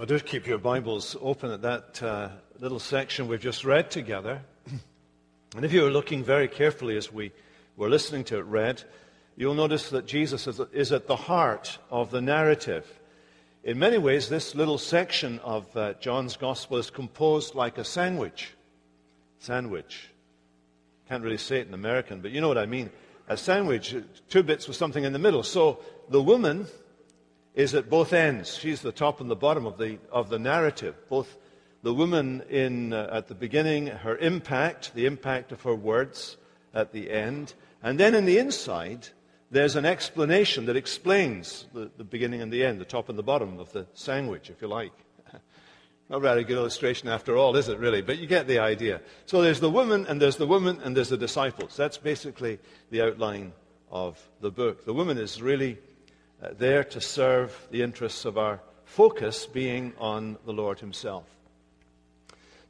Well, do keep your Bibles open at that uh, little section we've just read together. and if you are looking very carefully as we were listening to it read, you'll notice that Jesus is, at the heart of the narrative. In many ways, this little section of uh, John's Gospel is composed like a sandwich. Sandwich. Can't really say it in American, but you know what I mean. A sandwich, two bits with something in the middle. So the woman is at both ends. She's the top and the bottom of the, of the narrative. Both the woman in, uh, at the beginning, her impact, the impact of her words at the end. And then in the inside, there's an explanation that explains the, the beginning and the end, the top and the bottom of the sandwich, if you like. Not a very good illustration after all, is it really? But you get the idea. So there's the woman, and there's the woman, and there's the disciples. That's basically the outline of the book. The woman is really uh, there to serve the interests of our focus being on the Lord Himself.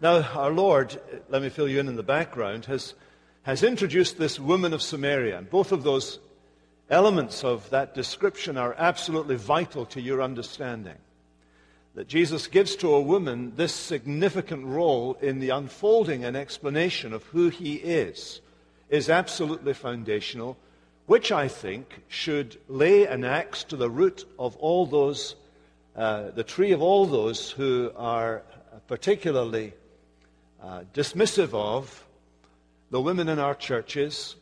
Now, our Lord, let me fill you in in the background, has, has introduced this woman of Samaria. And both of those elements of that description are absolutely vital to your understanding. That Jesus gives to a woman this significant role in the unfolding and explanation of who he is is absolutely foundational which I think should lay an axe to the root of all those, uh, the tree of all those who are particularly uh, dismissive of the women in our churches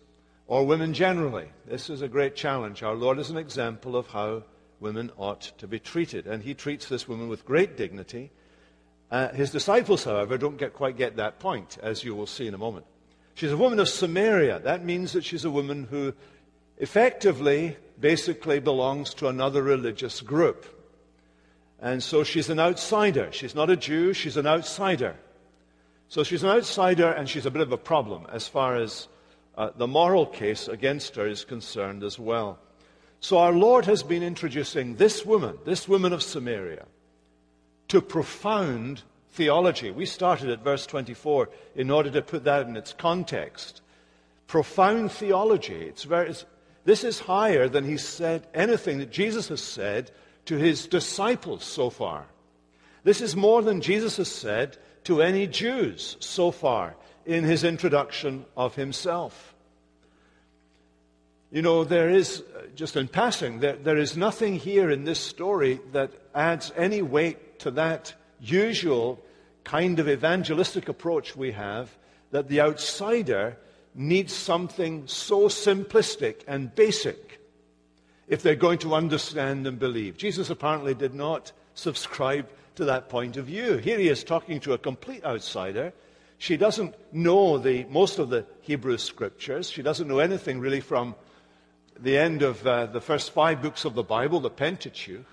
or women generally. This is a great challenge. Our Lord is an example of how women ought to be treated, and He treats this woman with great dignity. Uh, his disciples, however, don't get, quite get that point, as you will see in a moment. She's a woman of Samaria. That means that she's a woman who effectively, basically belongs to another religious group. And so she's an outsider. She's not a Jew, she's an outsider. So she's an outsider and she's a bit of a problem as far as uh, the moral case against her is concerned as well. So our Lord has been introducing this woman, this woman of Samaria, to profound theology. We started at verse 24 in order to put that in its context. Profound theology. It's very, it's this is higher than he said anything that Jesus has said to his disciples so far. This is more than Jesus has said to any Jews so far in his introduction of himself. You know, there is, uh, just in passing, there, there is nothing here in this story that adds any weight to that usual kind of evangelistic approach we have that the outsider needs something so simplistic and basic if they're going to understand and believe. Jesus apparently did not subscribe to that point of view. Here he is talking to a complete outsider. She doesn't know the, most of the Hebrew scriptures. She doesn't know anything really from the end of uh, the first five books of the Bible, the Pentateuch.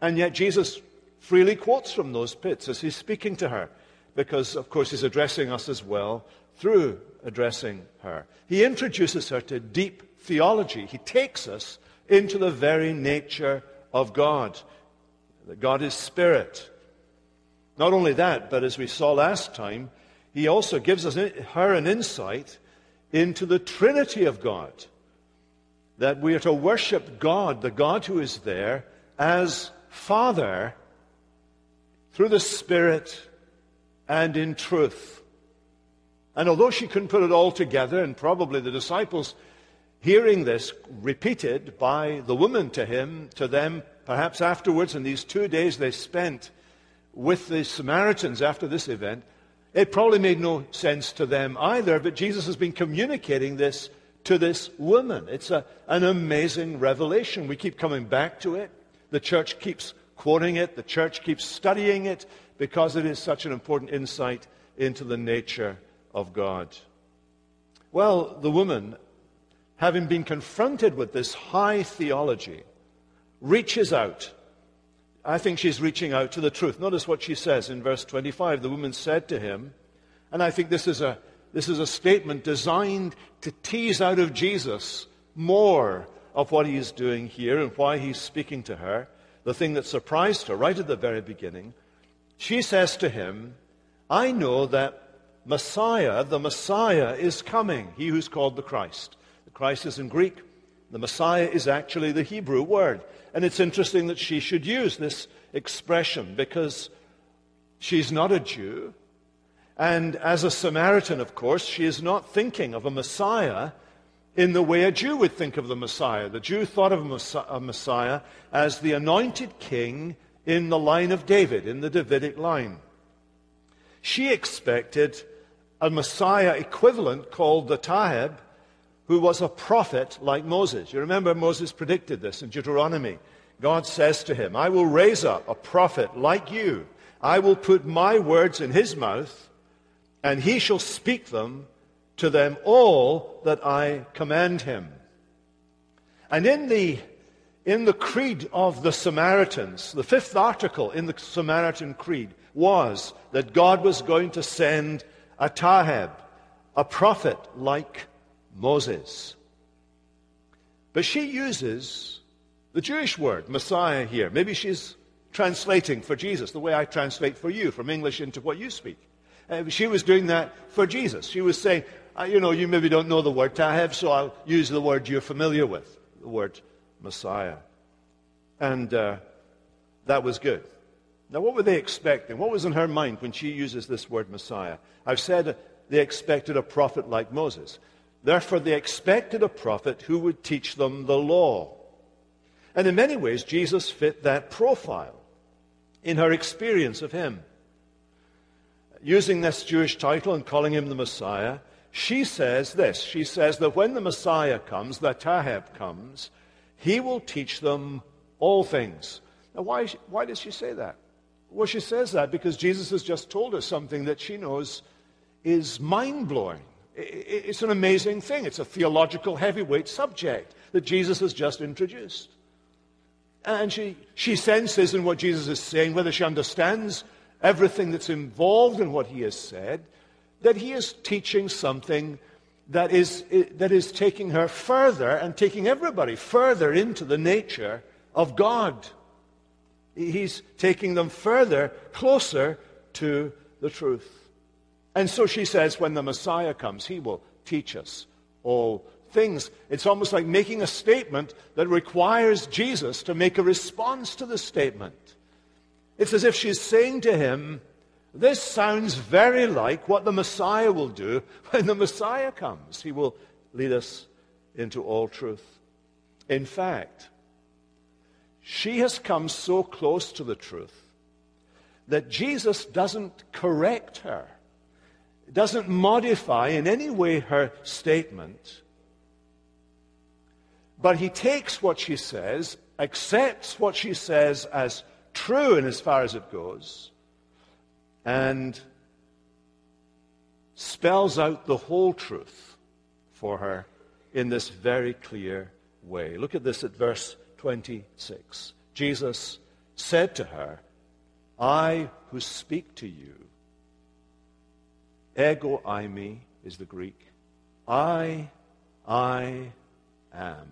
And yet Jesus freely quotes from those pits as he's speaking to her, because, of course, he's addressing us as well through addressing her. He introduces her to deep theology. He takes us into the very nature of God, that God is spirit. Not only that, but as we saw last time, he also gives us, her an insight into the Trinity of God. That we are to worship God, the God who is there, as Father through the Spirit and in truth. And although she couldn't put it all together, and probably the disciples hearing this repeated by the woman to him, to them, perhaps afterwards, in these two days they spent with the Samaritans after this event, it probably made no sense to them either, but Jesus has been communicating this to this woman. It's a, an amazing revelation. We keep coming back to it. The church keeps quoting it. The church keeps studying it because it is such an important insight into the nature of God. Well, the woman, having been confronted with this high theology, reaches out. I think she's reaching out to the truth. Notice what she says in verse 25. The woman said to him, and I think this is a, this is a statement designed to tease out of Jesus more of what he is doing here and why he's speaking to her. The thing that surprised her right at the very beginning. She says to him, I know that Messiah, the Messiah is coming, he who's called the Christ. The Christ is in Greek. The Messiah is actually the Hebrew word. And it's interesting that she should use this expression because she's not a Jew. And as a Samaritan, of course, she is not thinking of a Messiah in the way a Jew would think of the Messiah. The Jew thought of a Messiah as the anointed king in the line of David, in the Davidic line. She expected a Messiah equivalent called the Taheb, who was a prophet like Moses. You remember Moses predicted this in Deuteronomy. God says to him, I will raise up a prophet like you. I will put my words in his mouth, and he shall speak them to them all that I command him. And in the, in the creed of the Samaritans, the fifth article in the Samaritan creed was that God was going to send a Taheb, a prophet like Moses. But she uses the Jewish word, Messiah, here. Maybe she's translating for Jesus the way I translate for you from English into what you speak. Uh, she was doing that for Jesus. She was saying, uh, you know, you maybe don't know the word Taheb, so I'll use the word you're familiar with, the word Messiah. And uh, that was good. Now, what were they expecting? What was in her mind when she uses this word Messiah? I've said they expected a prophet like Moses. Therefore, they expected a prophet who would teach them the law. And in many ways, Jesus fit that profile in her experience of him. Using this Jewish title and calling him the Messiah, she says this. She says that when the Messiah comes, the Taheb comes, he will teach them all things. Now, why, why does she say that? Well, she says that because Jesus has just told her something that she knows is mind blowing. It's an amazing thing. It's a theological heavyweight subject that Jesus has just introduced. And she, she senses in what Jesus is saying, whether she understands everything that's involved in what he has said, that he is teaching something that is, that is taking her further and taking everybody further into the nature of God. He's taking them further, closer to the truth. And so she says, when the Messiah comes, he will teach us all things. It's almost like making a statement that requires Jesus to make a response to the statement. It's as if she's saying to him, This sounds very like what the Messiah will do when the Messiah comes. He will lead us into all truth. In fact, she has come so close to the truth that Jesus doesn't correct her, doesn't modify in any way her statement, but he takes what she says, accepts what she says as true in as far as it goes, and spells out the whole truth for her in this very clear way. Look at this at verse 26. Jesus said to her, I who speak to you, ego eimi is the Greek, I, I am.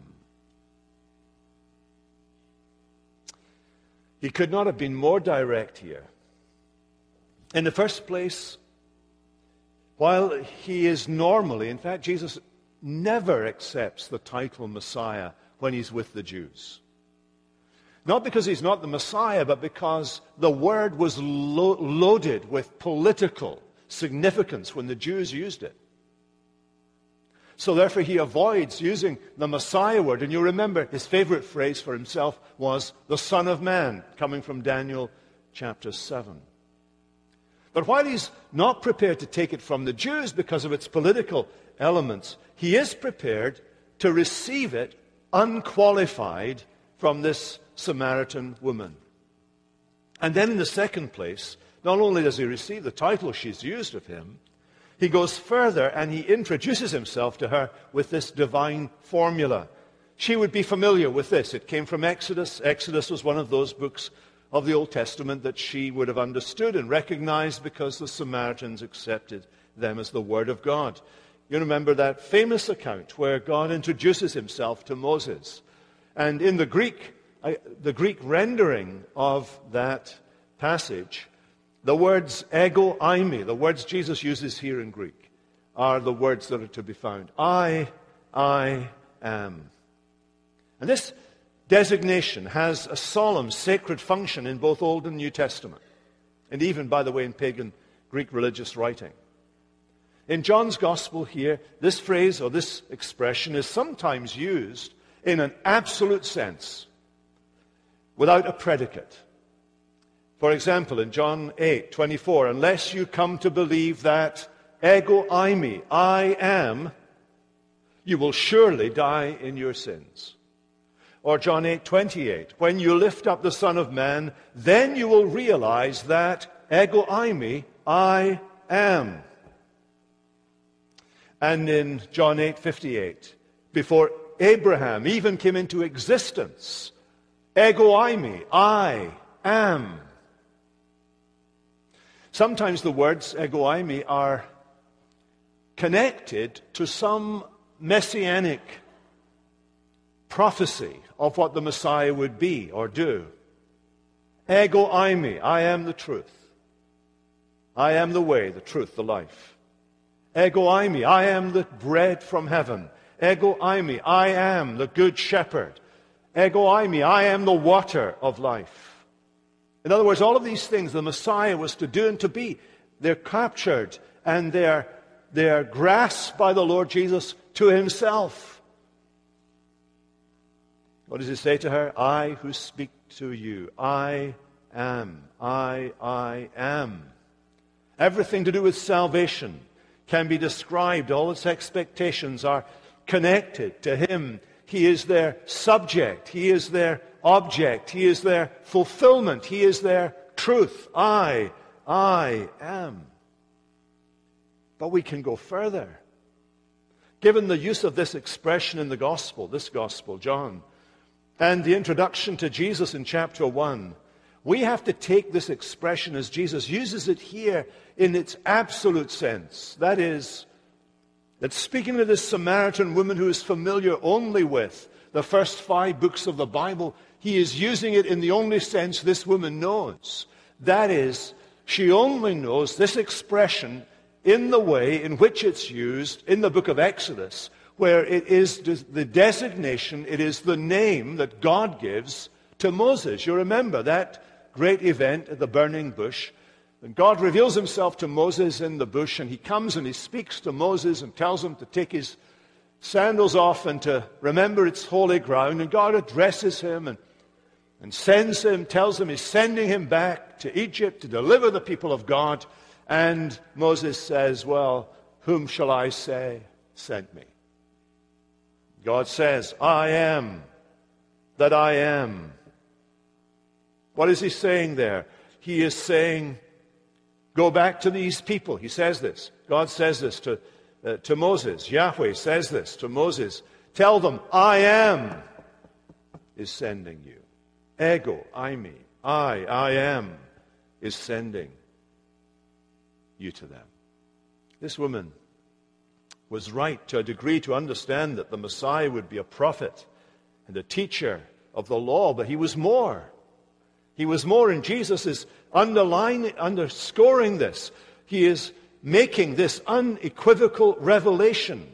He could not have been more direct here. In the first place, while he is normally, in fact, Jesus never accepts the title Messiah when he's with the Jews. Not because he's not the Messiah, but because the word was lo- loaded with political significance when the Jews used it. So therefore, he avoids using the Messiah word. And you remember his favorite phrase for himself was the Son of Man, coming from Daniel chapter 7. But while he's not prepared to take it from the Jews because of its political elements, he is prepared to receive it unqualified from this Samaritan woman. And then, in the second place, not only does he receive the title she's used of him, he goes further and he introduces himself to her with this divine formula. She would be familiar with this. It came from Exodus. Exodus was one of those books of the Old Testament that she would have understood and recognized because the Samaritans accepted them as the Word of God. You remember that famous account where God introduces himself to Moses. And in the Greek, uh, the Greek rendering of that passage, the words ego eimi, the words Jesus uses here in Greek, are the words that are to be found. I, I am. And this designation has a solemn, sacred function in both Old and New Testament, and even, by the way, in pagan Greek religious writing. In John's Gospel here, this phrase or this expression is sometimes used in an absolute sense, without a predicate. For example, in John 8, 24, unless you come to believe that ego eimi, I am, you will surely die in your sins. Or John 8, 28, when you lift up the Son of Man, then you will realize that ego eimi, I am. And in John 8, 58, before Abraham even came into existence, ego eimi, I am. Sometimes the words ego eimi are connected to some messianic prophecy of what the Messiah would be or do. Ego eimi, I am the truth. I am the way, the truth, the life. Ego eimi, I am the bread from heaven. Ego eimi, I am the good shepherd. Ego eimi, I am the water of life. In other words, all of these things the Messiah was to do and to be, they're captured and they're, they're grasped by the Lord Jesus to himself. What does he say to her? I who speak to you, I am. I, I am. Everything to do with salvation can be described. All its expectations are connected to him. He is their subject. He is their object. He is their fulfillment. He is their truth. I, I am. But we can go further. Given the use of this expression in the gospel, this gospel, John, and the introduction to Jesus in chapter 1, we have to take this expression as Jesus uses it here in its absolute sense. That is, that speaking to this Samaritan woman who is familiar only with the first five books of the Bible, he is using it in the only sense this woman knows. That is, she only knows this expression in the way in which it's used in the book of Exodus, where it is the designation, it is the name that God gives to Moses. You remember that great event at the burning bush. And God reveals himself to Moses in the bush, and he comes and he speaks to Moses and tells him to take his sandals off and to remember it's holy ground. And God addresses him and and sends him, tells him he's sending him back to Egypt to deliver the people of God. And Moses says, Well, whom shall I say sent me? God says, I am that I am. What is he saying there? He is saying, Go back to these people. He says this. God says this to, uh, to Moses. Yahweh says this to Moses. Tell them, I am is sending you. Ego, eimi, I, I am, is sending you to them. This woman was right to a degree to understand that the Messiah would be a prophet and a teacher of the law, but he was more. He was more, and Jesus is underlining, underscoring this. He is making this unequivocal revelation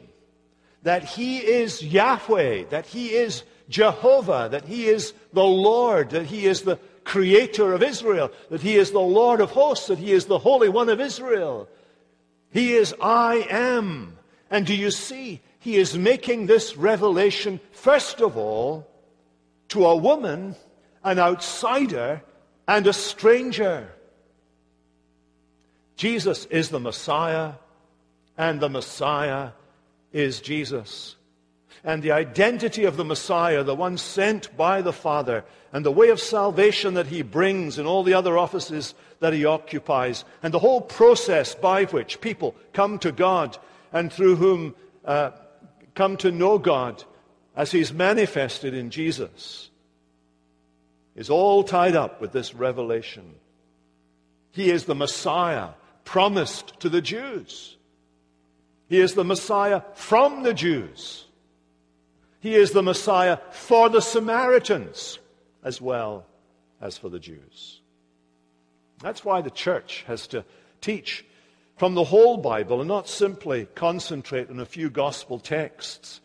that he is Yahweh, that he is Jehovah, that He is the Lord, that He is the creator of Israel, that He is the Lord of hosts, that He is the Holy One of Israel. He is I am. And do you see? He is making this revelation, first of all, to a woman, an outsider, and a stranger. Jesus is the Messiah, and the Messiah is Jesus and the identity of the Messiah, the one sent by the Father, and the way of salvation that he brings and all the other offices that he occupies, and the whole process by which people come to God and through whom uh, come to know God as he's manifested in Jesus, is all tied up with this revelation. He is the Messiah promised to the Jews. He is the Messiah from the Jews. He is the Messiah for the Samaritans as well as for the Jews. That's why the church has to teach from the whole Bible and not simply concentrate on a few gospel texts.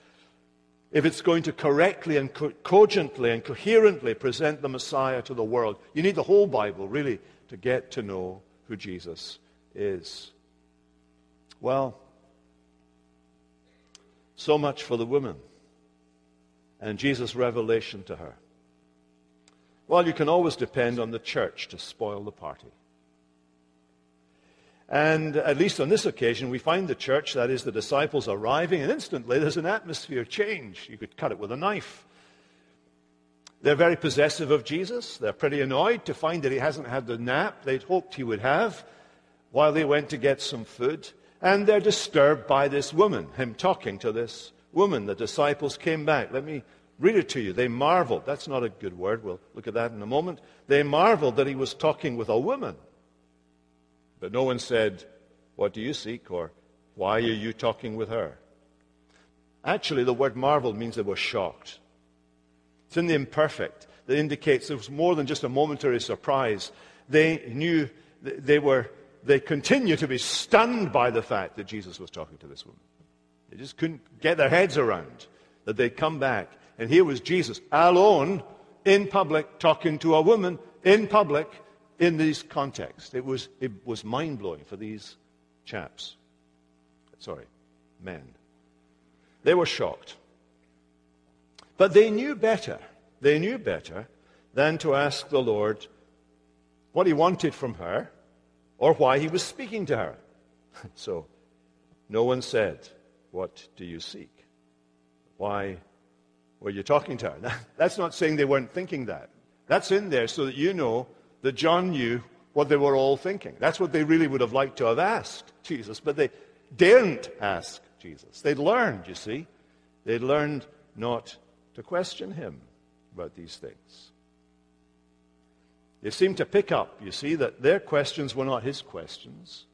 If it's going to correctly and co- cogently and coherently present the Messiah to the world. You need the whole Bible, really, to get to know who Jesus is. Well, so much for the woman and Jesus' revelation to her. Well, you can always depend on the church to spoil the party. And at least on this occasion, we find the church, that is, the disciples arriving, and instantly there's an atmosphere change. You could cut it with a knife. They're very possessive of Jesus. They're pretty annoyed to find that he hasn't had the nap they'd hoped he would have while they went to get some food. And they're disturbed by this woman, him talking to this woman. The disciples came back. Let me read it to you. They marveled. That's not a good word. We'll look at that in a moment. They marveled that he was talking with a woman. But no one said, What do you seek? or Why are you talking with her? Actually, the word marveled means they were shocked. It's in the imperfect that indicates it was more than just a momentary surprise. They knew, they were, they continued to be stunned by the fact that Jesus was talking to this woman. They just couldn't get their heads around that they'd come back. And here was Jesus alone in public talking to a woman in public in these contexts. It was, it was mind blowing for these chaps. Sorry, men. They were shocked. But they knew better. They knew better than to ask the Lord what he wanted from her or why he was speaking to her. So no one said, What do you seek? Why were you talking to her? That's not saying they weren't thinking that. That's in there so that you know that John knew what they were all thinking. That's what they really would have liked to have asked Jesus, but they daren't ask Jesus. They'd learned, you see. They'd learned not to question him about these things. They seemed to pick up, you see, that their questions were not his questions,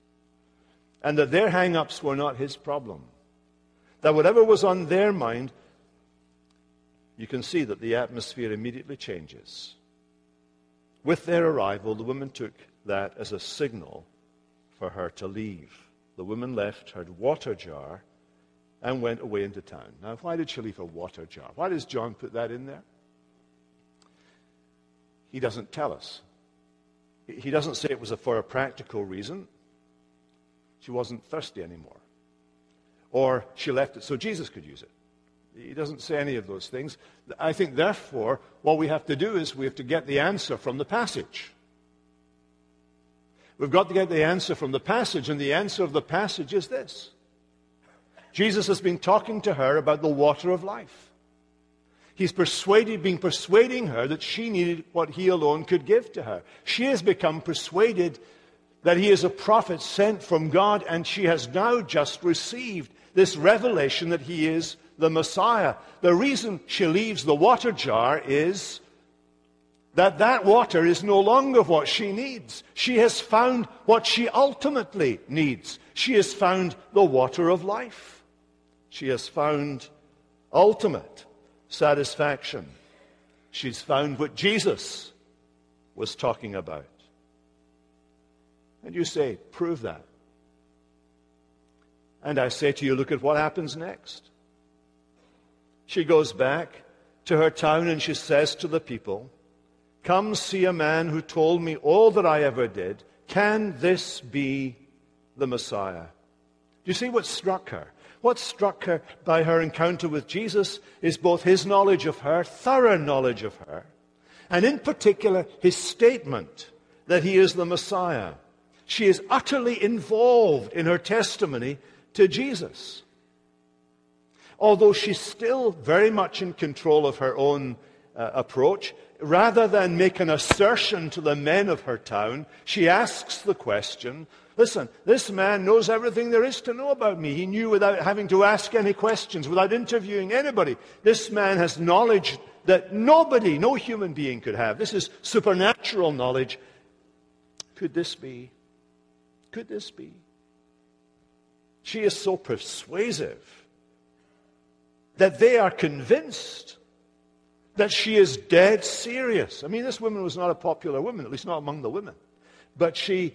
and that their hang ups were not his problem. That whatever was on their mind, you can see that the atmosphere immediately changes. With their arrival, the woman took that as a signal for her to leave. The woman left her water jar and went away into town. Now, why did she leave her water jar? Why does John put that in there? He doesn't tell us. He doesn't say it was for a practical reason. She wasn't thirsty anymore. Or she left it so Jesus could use it. He doesn't say any of those things. I think, therefore, what we have to do is we have to get the answer from the passage. We've got to get the answer from the passage, and the answer of the passage is this Jesus has been talking to her about the water of life. He's persuaded, been persuading her that she needed what he alone could give to her. She has become persuaded that he is a prophet sent from God, and she has now just received this revelation that he is the Messiah. The reason she leaves the water jar is that that water is no longer what she needs. She has found what she ultimately needs. She has found the water of life. She has found ultimate satisfaction. She's found what Jesus was talking about. And you say, prove that. And I say to you, look at what happens next. She goes back to her town and she says to the people, Come see a man who told me all that I ever did. Can this be the Messiah? Do you see what struck her? What struck her by her encounter with Jesus is both his knowledge of her, thorough knowledge of her, and in particular his statement that he is the Messiah. She is utterly involved in her testimony to Jesus although she's still very much in control of her own uh, approach, rather than make an assertion to the men of her town, she asks the question Listen, this man knows everything there is to know about me. He knew without having to ask any questions, without interviewing anybody. This man has knowledge that nobody, no human being could have. This is supernatural knowledge. Could this be? Could this be? She is so persuasive that they are convinced that she is dead serious. I mean, this woman was not a popular woman, at least not among the women. But she,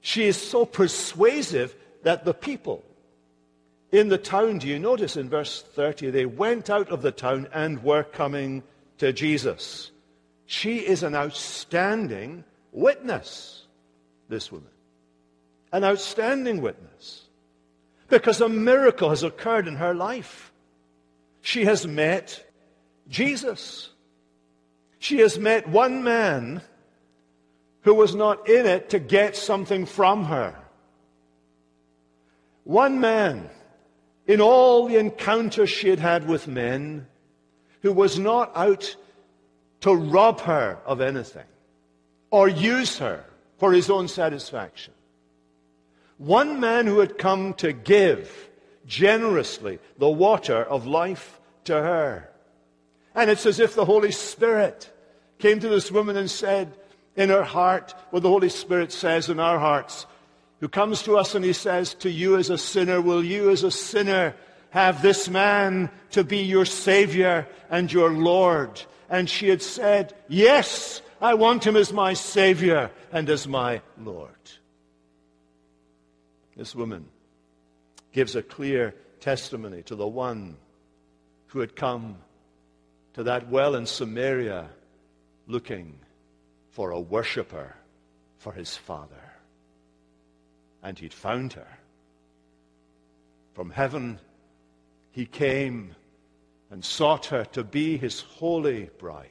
she is so persuasive that the people in the town, do you notice in verse 30, they went out of the town and were coming to Jesus. She is an outstanding witness, this woman. An outstanding witness. Because a miracle has occurred in her life. She has met Jesus. She has met one man who was not in it to get something from her. One man in all the encounters she had had with men who was not out to rob her of anything or use her for his own satisfaction. One man who had come to give generously the water of life to her. And it's as if the Holy Spirit came to this woman and said in her heart what the Holy Spirit says in our hearts who comes to us and he says to you as a sinner, Will you as a sinner have this man to be your Savior and your Lord? And she had said, Yes, I want him as my Savior and as my Lord. This woman gives a clear testimony to the one who had come to that well in Samaria looking for a worshiper for his father and he'd found her. From heaven, he came and sought her to be his holy bride.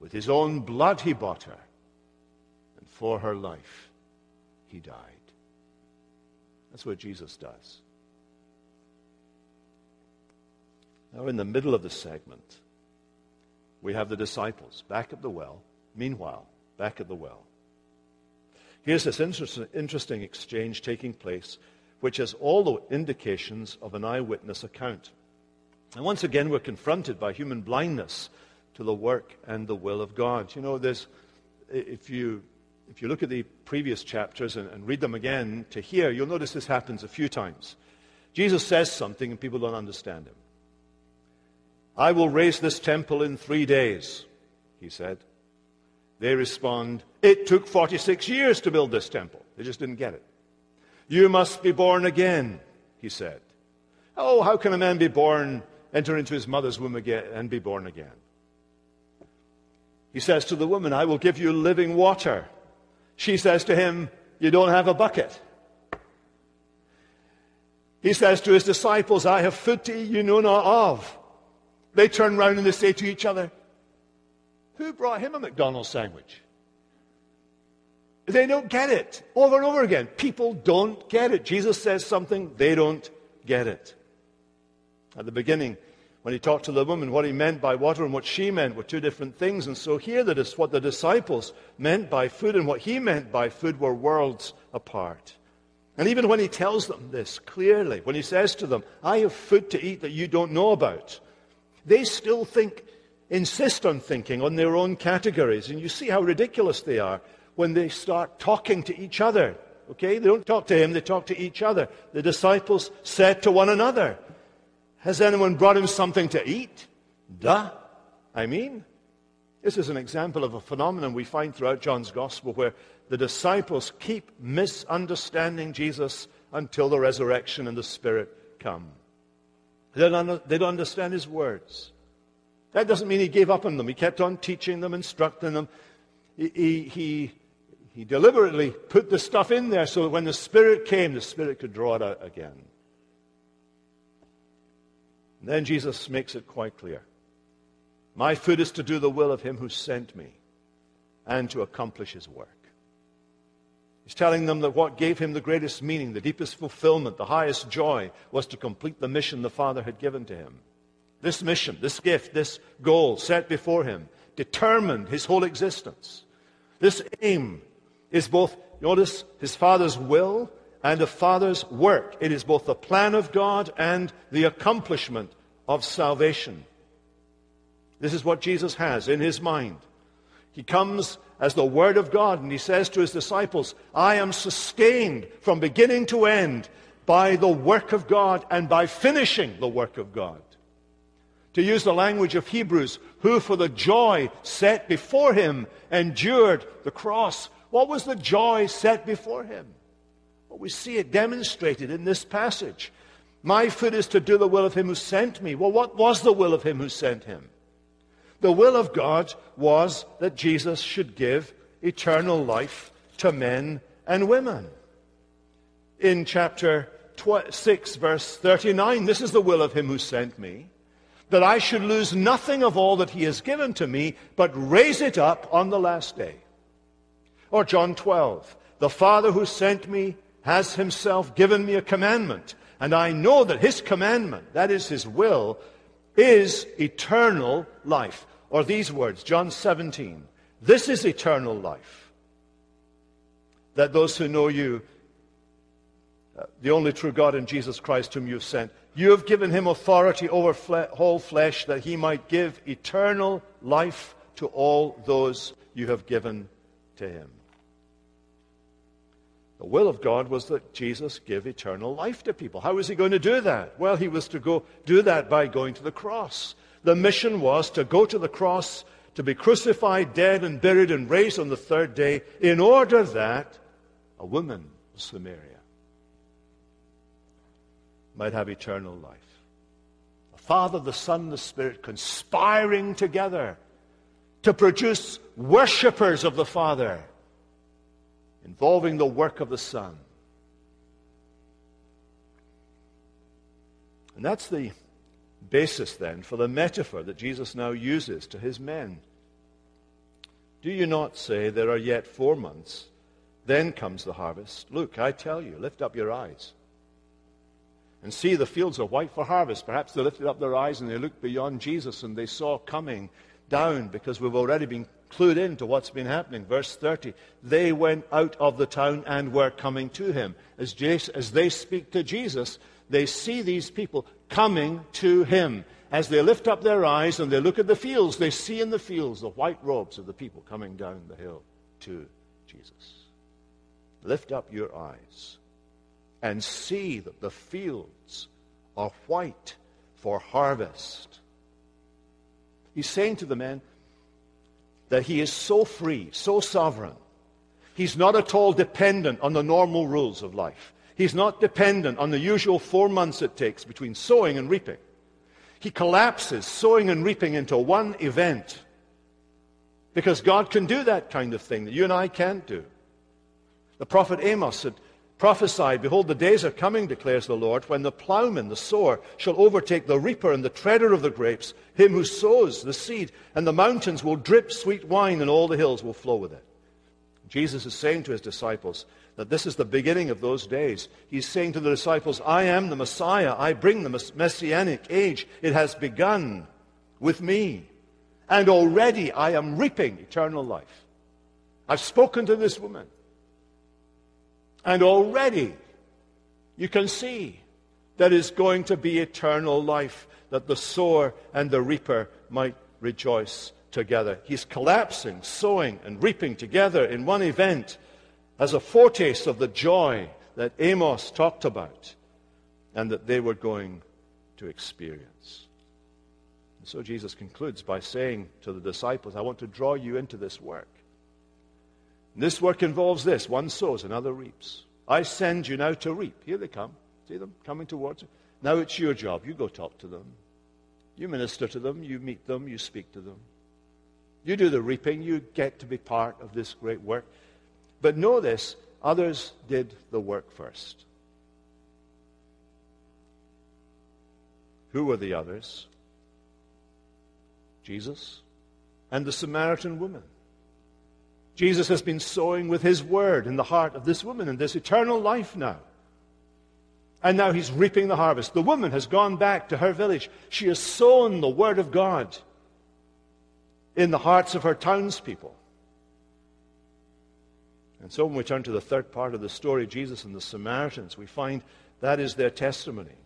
With his own blood, he bought her, and for her life, he died. That's what Jesus does. Now, in the middle of the segment, we have the disciples back at the well. Meanwhile, back at the well, Here's this interesting exchange taking place, which has all the indications of an eyewitness account. And once again, we're confronted by human blindness to the work and the will of God. You know, there's, if you, if you look at the previous chapters and, and read them again to here, you'll notice this happens a few times. Jesus says something and people don't understand him. I will raise this temple in three days, he said. They respond, It took 46 years to build this temple. They just didn't get it. You must be born again, he said. Oh, how can a man be born, enter into his mother's womb again, and be born again? He says to the woman, I will give you living water. She says to him, You don't have a bucket. He says to his disciples, I have food to eat you know not of. They turn round and they say to each other, who brought him a McDonald's sandwich? They don't get it. Over and over again. People don't get it. Jesus says something, they don't get it. At the beginning, when he talked to the woman, what he meant by water and what she meant were two different things. And so here, that is what the disciples meant by food and what he meant by food were worlds apart. And even when he tells them this clearly, when he says to them, I have food to eat that you don't know about, they still think insist on thinking on their own categories. And you see how ridiculous they are when they start talking to each other. Okay? They don't talk to him, they talk to each other. The disciples said to one another, Has anyone brought him something to eat? Duh. I mean, this is an example of a phenomenon we find throughout John's gospel where the disciples keep misunderstanding Jesus until the resurrection and the Spirit come. They don't, they don't understand his words. That doesn't mean he gave up on them. He kept on teaching them, instructing them. He, he, he, he deliberately put the stuff in there so that when the Spirit came, the Spirit could draw it out again. And then Jesus makes it quite clear. My food is to do the will of him who sent me and to accomplish his work. He's telling them that what gave him the greatest meaning, the deepest fulfillment, the highest joy was to complete the mission the Father had given to him. This mission, this gift, this goal set before him determined his whole existence. This aim is both, notice, his Father's will and the Father's work. It is both the plan of God and the accomplishment of salvation. This is what Jesus has in his mind. He comes as the Word of God and he says to his disciples, I am sustained from beginning to end by the work of God and by finishing the work of God. To use the language of Hebrews, who for the joy set before him endured the cross. What was the joy set before him? Well, we see it demonstrated in this passage. My food is to do the will of him who sent me. Well, what was the will of him who sent him? The will of God was that Jesus should give eternal life to men and women. In chapter 6, verse 39, this is the will of him who sent me, that I should lose nothing of all that he has given to me, but raise it up on the last day. Or John 12, the Father who sent me has himself given me a commandment, and I know that his commandment, that is his will, is eternal life. Or these words, John 17, this is eternal life, that those who know you uh, the only true God in Jesus Christ, whom you've sent. You have given him authority over fle- whole flesh that he might give eternal life to all those you have given to him. The will of God was that Jesus give eternal life to people. How was he going to do that? Well, he was to go do that by going to the cross. The mission was to go to the cross, to be crucified, dead, and buried, and raised on the third day, in order that a woman of Samaria might have eternal life. The Father, the Son, the Spirit conspiring together to produce worshippers of the Father, involving the work of the Son. And that's the basis then for the metaphor that Jesus now uses to his men. Do you not say, There are yet four months, then comes the harvest? Look, I tell you, lift up your eyes and see the fields are white for harvest. Perhaps they lifted up their eyes and they looked beyond Jesus and they saw coming down because we've already been clued into what's been happening. Verse 30 They went out of the town and were coming to him. As, as they speak to Jesus, they see these people coming to him. As they lift up their eyes and they look at the fields, they see in the fields the white robes of the people coming down the hill to Jesus. Lift up your eyes and see that the fields are white for harvest. He's saying to the men that he is so free, so sovereign. He's not at all dependent on the normal rules of life. He's not dependent on the usual four months it takes between sowing and reaping. He collapses sowing and reaping into one event. Because God can do that kind of thing that you and I can't do. The prophet Amos had prophesied, Behold, the days are coming, declares the Lord, when the plowman, the sower, shall overtake the reaper and the treader of the grapes, him who sows the seed, and the mountains will drip sweet wine, and all the hills will flow with it. Jesus is saying to his disciples that this is the beginning of those days. He's saying to the disciples, I am the Messiah. I bring the messianic age. It has begun with me. And already I am reaping eternal life. I've spoken to this woman. And already you can see there is going to be eternal life, that the sower and the reaper might rejoice together. He's collapsing, sowing, and reaping together in one event as a foretaste of the joy that Amos talked about and that they were going to experience. And so Jesus concludes by saying to the disciples, I want to draw you into this work. This work involves this one sows, another reaps. I send you now to reap. Here they come. See them coming towards you. Now it's your job. You go talk to them. You minister to them. You meet them. You speak to them. You do the reaping. You get to be part of this great work. But know this others did the work first. Who were the others? Jesus and the Samaritan woman. Jesus has been sowing with his word in the heart of this woman in this eternal life now. And now he's reaping the harvest. The woman has gone back to her village. She has sown the word of God in the hearts of her townspeople. And so when we turn to the third part of the story, Jesus and the Samaritans, we find that is their testimony.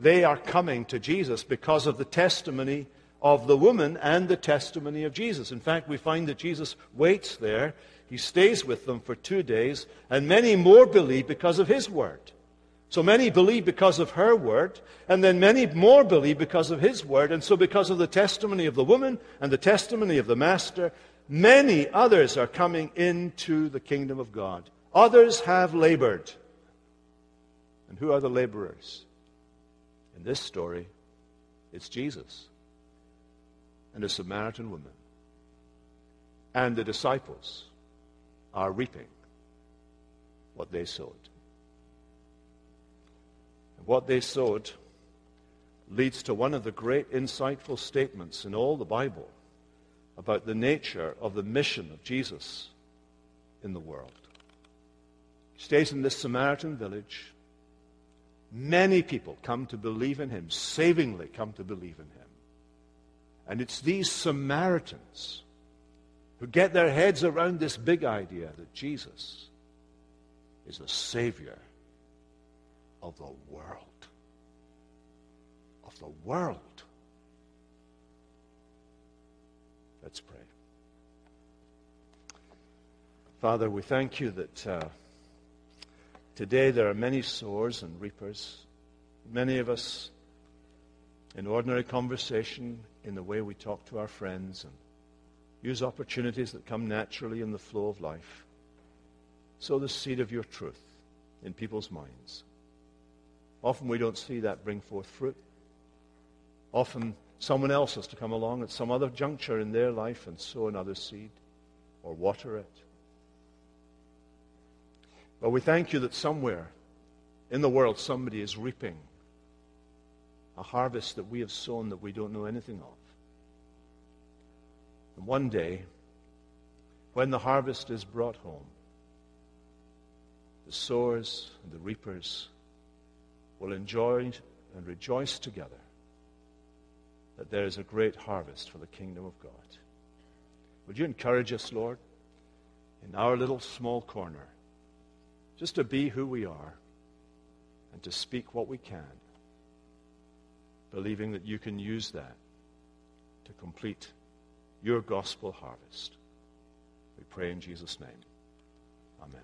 They are coming to Jesus because of the testimony of the woman and the testimony of Jesus. In fact, we find that Jesus waits there. He stays with them for two days, and many more believe because of his word. So many believe because of her word, and then many more believe because of his word. And so, because of the testimony of the woman and the testimony of the master, many others are coming into the kingdom of God. Others have labored. And who are the laborers? In this story, it's Jesus and a Samaritan woman. And the disciples are reaping what they sowed. And what they sowed leads to one of the great insightful statements in all the Bible about the nature of the mission of Jesus in the world. He stays in this Samaritan village. Many people come to believe in him, savingly come to believe in him. And it's these Samaritans who get their heads around this big idea that Jesus is the Savior of the world. Of the world. Let's pray. Father, we thank you that uh, today there are many sowers and reapers. Many of us, in ordinary conversation, in the way we talk to our friends, and use opportunities that come naturally in the flow of life, sow the seed of your truth in people's minds. Often we don't see that bring forth fruit. Often someone else has to come along at some other juncture in their life and sow another seed or water it. But we thank you that somewhere in the world somebody is reaping a harvest that we have sown that we don't know anything of. And one day, when the harvest is brought home, the sowers and the reapers will enjoy and rejoice together that there is a great harvest for the kingdom of God. Would you encourage us, Lord, in our little small corner just to be who we are and to speak what we can, believing that you can use that to complete your gospel harvest. We pray in Jesus' name.